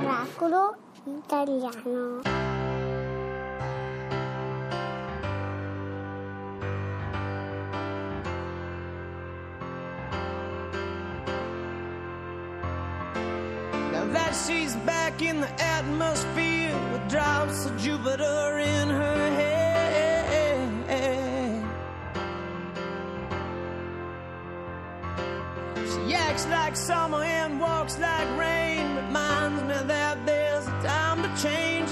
Miracolo italiano. Now that she's back in the atmosphere with drops of Jupiter in her head. Acts like summer and walks like rain, reminds me that there's a time to change.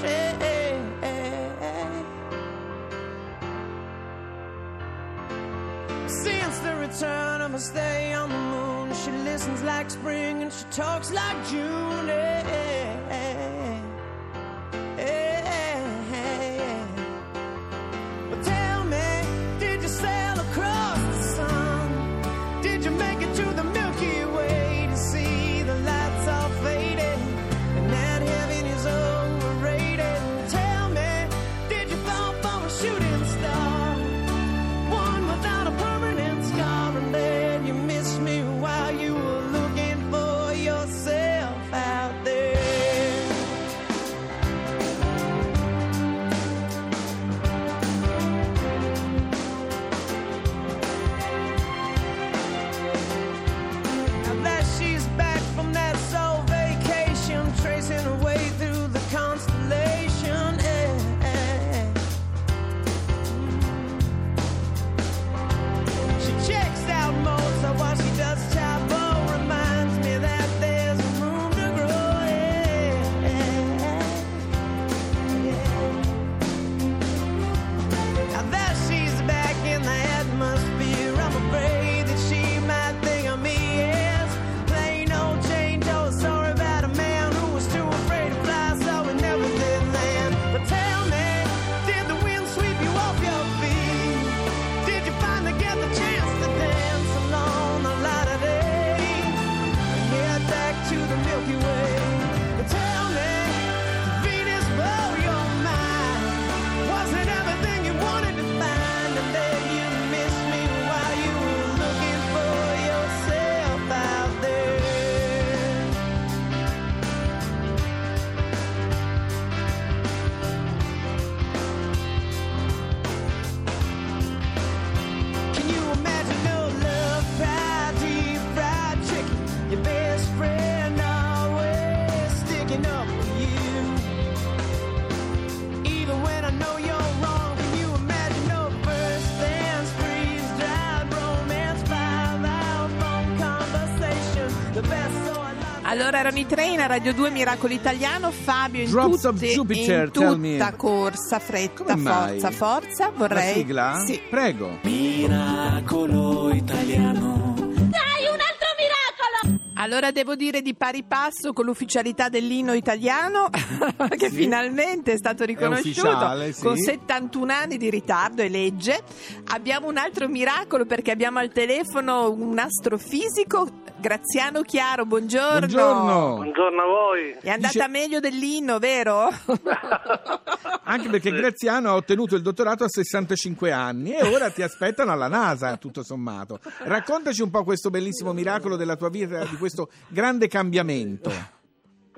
Since the return of her stay on the moon, she listens like spring and she talks like June. Erano i train a Radio 2 Miracolo Italiano, Fabio in, Drops of tutte- Jupiter, in tell me. tutta corsa, fretta, Come mai? forza, forza, La vorrei... sigla? Sì. Prego. Miracolo italiano. Allora devo dire di pari passo con l'ufficialità dell'inno italiano che Sì. finalmente è stato riconosciuto ufficiale, sì. con 71 anni di ritardo e legge. Abbiamo un altro miracolo perché abbiamo al telefono un astrofisico, Graziano Chiaro, buongiorno. Buongiorno. Buongiorno a voi. È andata Dice- meglio dell'inno, vero? Anche perché Graziano ha ottenuto il dottorato a 65 anni e ora ti aspettano alla NASA, tutto sommato. Raccontaci un po' questo bellissimo miracolo della tua vita, di questo grande cambiamento.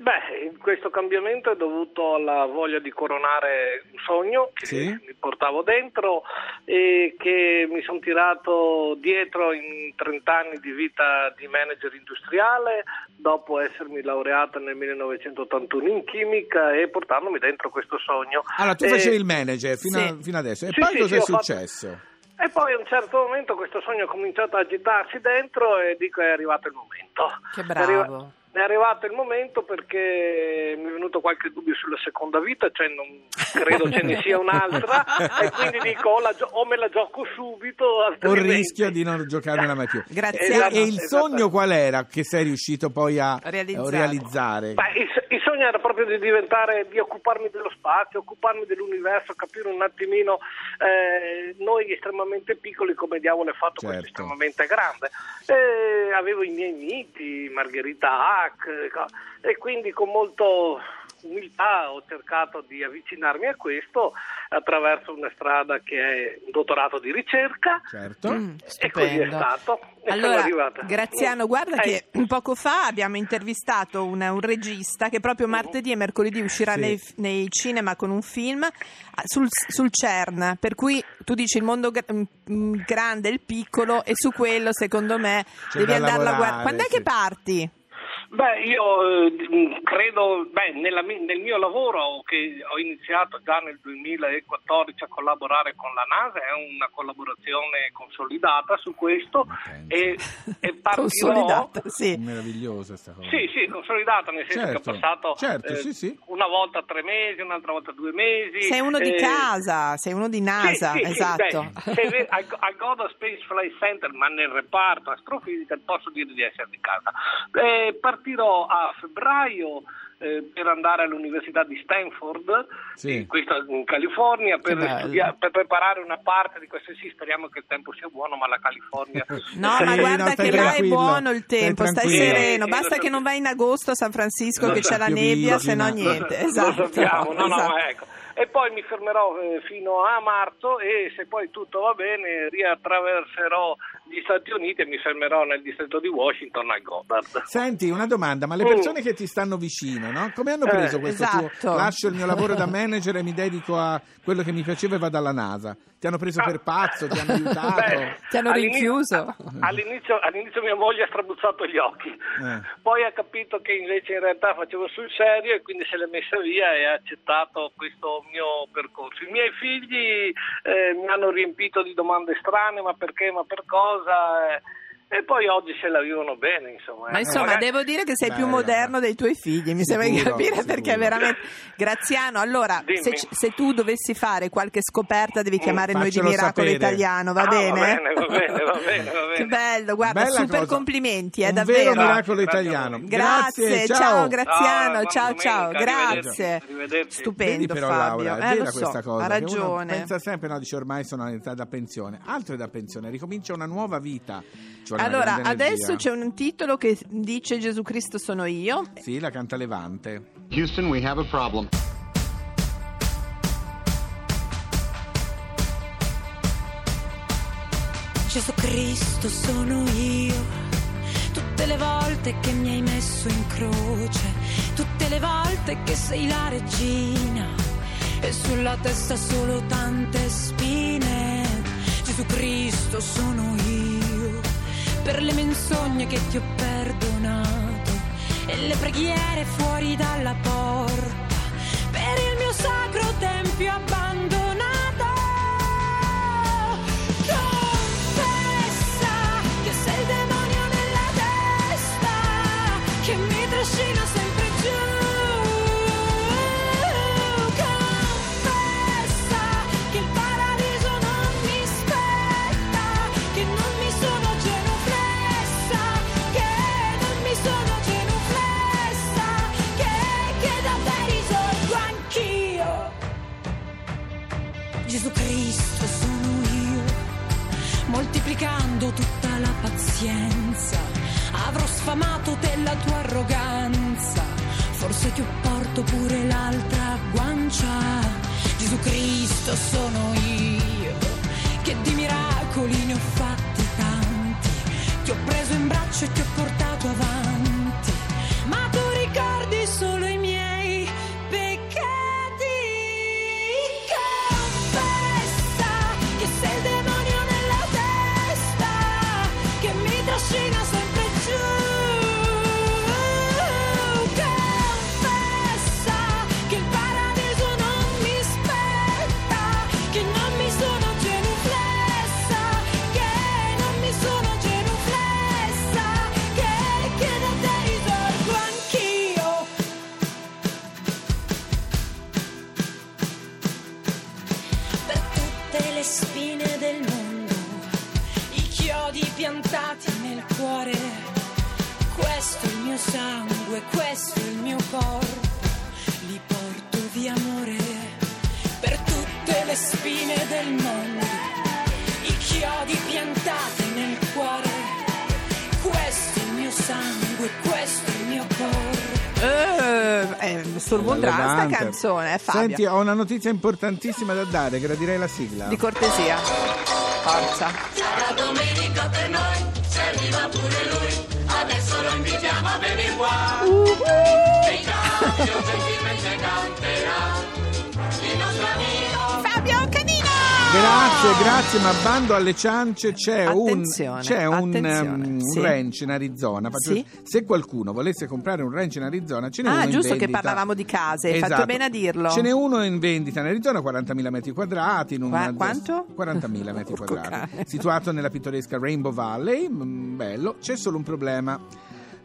Beh, questo cambiamento è dovuto alla voglia di coronare un sogno che Sì. mi portavo dentro e che mi sono tirato dietro in 30 anni di vita di manager industriale, dopo essermi laureata nel 1981 in chimica e portandomi dentro questo sogno. Allora, tu E- facevi il manager fino, a- Sì. fino adesso. E Sì, poi sì, cosa sì, è ho fatto- successo? E poi a un certo momento questo sogno ha cominciato a agitarsi dentro e dico è arrivato il momento. Che bravo. È arrivato il momento perché mi è venuto qualche dubbio sulla seconda vita, cioè non credo ce ne sia un'altra e quindi dico o, la gio- o me la gioco subito O altrimenti... rischio di non giocarmela mai più. Graziano. E, e il Esatto. sogno qual era che sei riuscito poi a Realizzare. realizzare? Beh, il sogno era proprio di diventare, di occuparmi dello spazio, occuparmi dell'universo, capire un attimino eh, noi estremamente piccoli come diavolo è fatto questo Certo. estremamente grande. Eh, avevo i miei miti, Margherita Hack, e quindi con molto umiltà ho cercato di avvicinarmi a questo attraverso una strada che è un dottorato di ricerca Certo. Mm, e così è stato. E Allora. Graziano, guarda Eh, che poco fa abbiamo intervistato un, un regista che proprio martedì e mercoledì uscirà Sì. nei, nei cinema con un film ah, sul, sul CERN, per cui tu dici il mondo mm, mm, grande il piccolo e su quello secondo me C'è devi da andarlo a guardare. Quando è sì. che parti? Beh, io eh, credo, beh, nella nel mio lavoro che ho iniziato già nel 2014 a collaborare con la NASA, è una collaborazione consolidata su questo e, e partirò... Consolidata, sì. Meravigliosa sta cosa. Sì, sì, consolidata, nel senso Certo, che ho passato certo, eh, sì, sì. una volta tre mesi, un'altra volta due mesi. Sei uno di eh, casa, sei uno di NASA, sì, sì, sì, esatto. beh, al, al Goddard Space Flight Center, ma nel reparto astrofisica, posso dire di essere di casa. Eh, partirò a febbraio eh, per andare all'Università di Stanford, Sì. questa in California, per, studia- per preparare una parte di questo. Sì, speriamo che il tempo sia buono, ma la California... No, ma guarda no, stai che là è buono il stai tempo, stai tranquillo. sereno. Basta lo che non vai in agosto a San Francisco Lo che c'è la nebbia, se no niente. Lo Esatto. sappiamo, no, no, esatto. ecco. E poi mi fermerò eh, fino a marzo e se poi tutto va bene riattraverserò gli Stati Uniti e mi fermerò nel distretto di Washington al Goddard. Senti, una domanda, ma le Mm. persone che ti stanno vicino, no? Come hanno Eh, preso questo tuo esatto. lascio il mio lavoro da manager e mi dedico a quello che mi piaceva e vado alla NASA? Ti hanno preso per pazzo, ti hanno aiutato? Ah. Beh, Ti hanno all'inizio- rinchiuso? All'inizio, all'inizio mia moglie ha strabuzzato gli occhi, Eh. poi ha capito che invece in realtà facevo sul serio e quindi se l'è messa via e ha accettato questo mio percorso. I miei figli eh, mi hanno riempito di domande strane, ma perché, ma per cosa? Eh, e poi oggi se la vivono bene, insomma. Ma eh. insomma, Magari- devo dire che sei più Bello. moderno dei tuoi figli, mi sembra di capire sicuro. perché veramente. Graziano, allora, se, se tu dovessi fare qualche scoperta, devi chiamare noi di Miracolo sapere. Italiano, va Ah, bene? Va bene, va bene, va bene. Va bene. Che bello, guarda, Bella super cosa. complimenti, è Un davvero. vero miracolo Grazie, italiano. Grazie, Grazie, ciao, ciao. Graziano, Ciao, ciao, ciao, grazie. Vedi Stupendo però Fabio, Laura, eh, lo so, questa cosa. ha ragione. pensa sempre, no, dice ormai sono all'età da pensione. Altro è da pensione, ricomincia una nuova vita. Allora, adesso c'è un titolo che dice Gesù Cristo sono io. Sì, la canta Levante. Houston, we have a problem. Gesù Cristo sono io, tutte le volte che mi hai messo in croce, tutte le volte che sei la regina e sulla testa solo tante spine. Gesù Cristo sono io, per le menzogne che ti ho perdonato e le preghiere fuori dalla porta, per il mio sacro Cristo spine del mondo, i chiodi piantati nel cuore. Questo è il mio sangue, questo è il mio corpo, li porto di amore per tutte le spine del mondo, i chiodi piantati nel cuore. Questo è il mio sangue, questo è il mio corpo. Eh, È Sturmundra sta canzone, eh, Fabio. Senti, ho una notizia importantissima da dare, gradirei la sigla. Di cortesia. Forza. Fabio Grazie, grazie, ma bando alle ciance c'è un, Attenzione, c'è un, um, un sì. ranch in Arizona. Faccio- Sì. Se qualcuno volesse comprare un ranch in Arizona, ce n'è uno Ah, giusto che parlavamo di case, hai fatto Esatto. bene a dirlo. Ce n'è uno in vendita in Arizona, 40.000 metri quadrati. In Qua- una- quanto? 40.000 metri quadrati. Situato nella pittoresca Rainbow Valley, mm, bello. C'è solo un problema.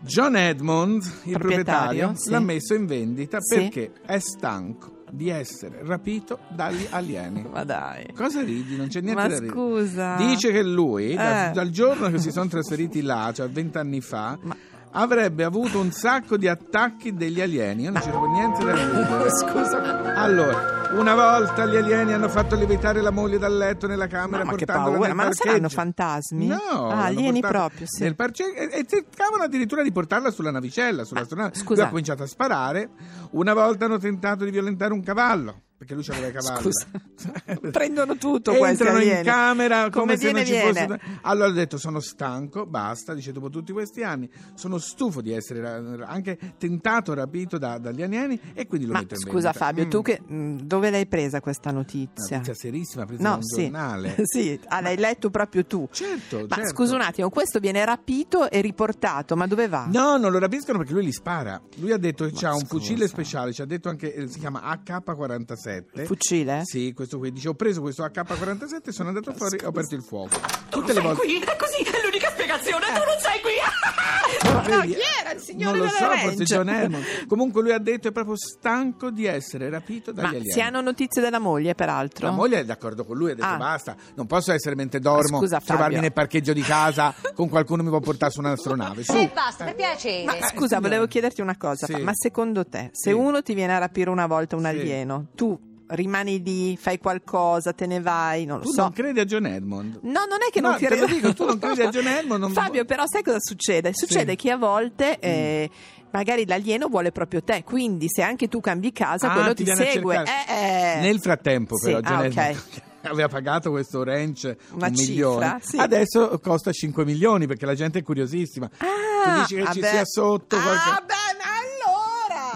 John Edmond, il Proprietario, proprietario, sì. l'ha messo in vendita perché è stanco di essere rapito dagli alieni. Ma dai. Cosa ridi? Non c'è niente Ma da ridere. scusa. Dice che lui, da- Eh. dal giorno che si sono trasferiti là, cioè vent'anni fa, Ma- avrebbe avuto un sacco di attacchi degli alieni. Io non proprio niente da ridere. Scusa. Allora, una volta gli alieni hanno fatto levitare la moglie dal letto nella camera No, ma che portandola paura, nel ma non parcheggio. saranno fantasmi? No, Ah, alieni proprio, sì. Nel parcheggio e, e cercavano addirittura di portarla sulla navicella, sull'astronave. scusa. Lui ha cominciato a sparare. Una volta hanno tentato di violentare un cavallo. Perché lui c'aveva i cavalli. Scusa. Prendono tutto Entrano in camera come, Come se non ci viene. fosse. Allora ho detto: sono stanco, basta. Dice dopo tutti questi anni, sono stufo di essere anche tentato, rapito da- dagli alieni. E quindi lo Ma metto in scusa vendita. Fabio, Mm. tu che, mh, dove l'hai presa questa notizia? Notizia serissima presa No, da un sì. giornale. sì, ah, l'hai letto proprio tu. Certo, Ma certo. scusa un attimo, questo viene rapito e riportato, ma dove va? No, non lo rapiscono perché lui li spara. Lui ha detto che c'ha un fucile speciale, ci ha detto anche, eh, si chiama AK-47. Fucile? Sì, questo qui. Dice, ho preso questo AK-47 sono andato fuori e ho aperto il fuoco. Tutte le volte... qui? È così, è spiegazione. Tu non sei qui. No, chi era il signore Non lo so, forse John Hammond. Comunque lui ha detto è proprio stanco di essere rapito dagli Ma alieni. si hanno notizie della moglie, peraltro? La moglie è d'accordo con lui, ha detto Ah. basta, non posso essere mentre dormo, Scusa, trovarmi nel parcheggio di casa con qualcuno che mi può portare su un'astronave. Su. E basta, per piacere. Ma Eh, scusa, signora. volevo chiederti una cosa, Sì. ma secondo te, se Sì. uno ti viene a rapire una volta un Sì. alieno, tu rimani lì, fai qualcosa, te ne vai, non lo Tu so. non credi a John Edmond? No, non è che No, non te credi. lo dico, tu non credi a John Hammond, non- Fabio, però sai cosa succede? Succede Sì. che a volte eh, magari l'alieno vuole proprio te, quindi se anche tu cambi casa, Ah, quello ti ti, segue. Eh, eh. Nel frattempo, Sì, però, John ah, Edmond ok. aveva pagato questo ranch Una un cifra, milione. sì. Adesso costa 5 milioni perché la gente è curiosissima. Ah, tu dici che ci vabbè. sia sotto qualche... Ah, allora!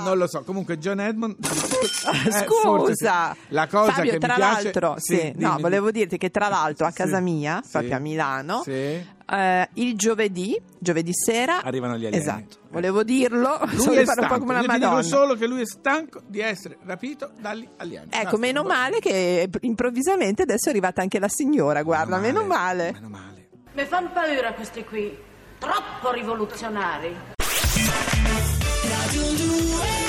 Non lo so, comunque John Edmond. eh, Scusa, sì. la cosa Fabio, che tra mi piace. l'altro, sì, no, dimmi, volevo dirti che tra l'altro a Sì, casa mia, sì, proprio a Milano, sì. eh, il giovedì, giovedì sera, Arrivano gli alieni. Esatto, volevo dirlo, Lui solo è fare un stanco. po' come la Io ti dico solo che lui è stanco di essere rapito dagli alieni. Ecco, Basta. meno male che improvvisamente adesso è arrivata anche la signora, guarda, meno male. Meno male. Mi fanno paura questi qui. Troppo rivoluzionari. Ooh.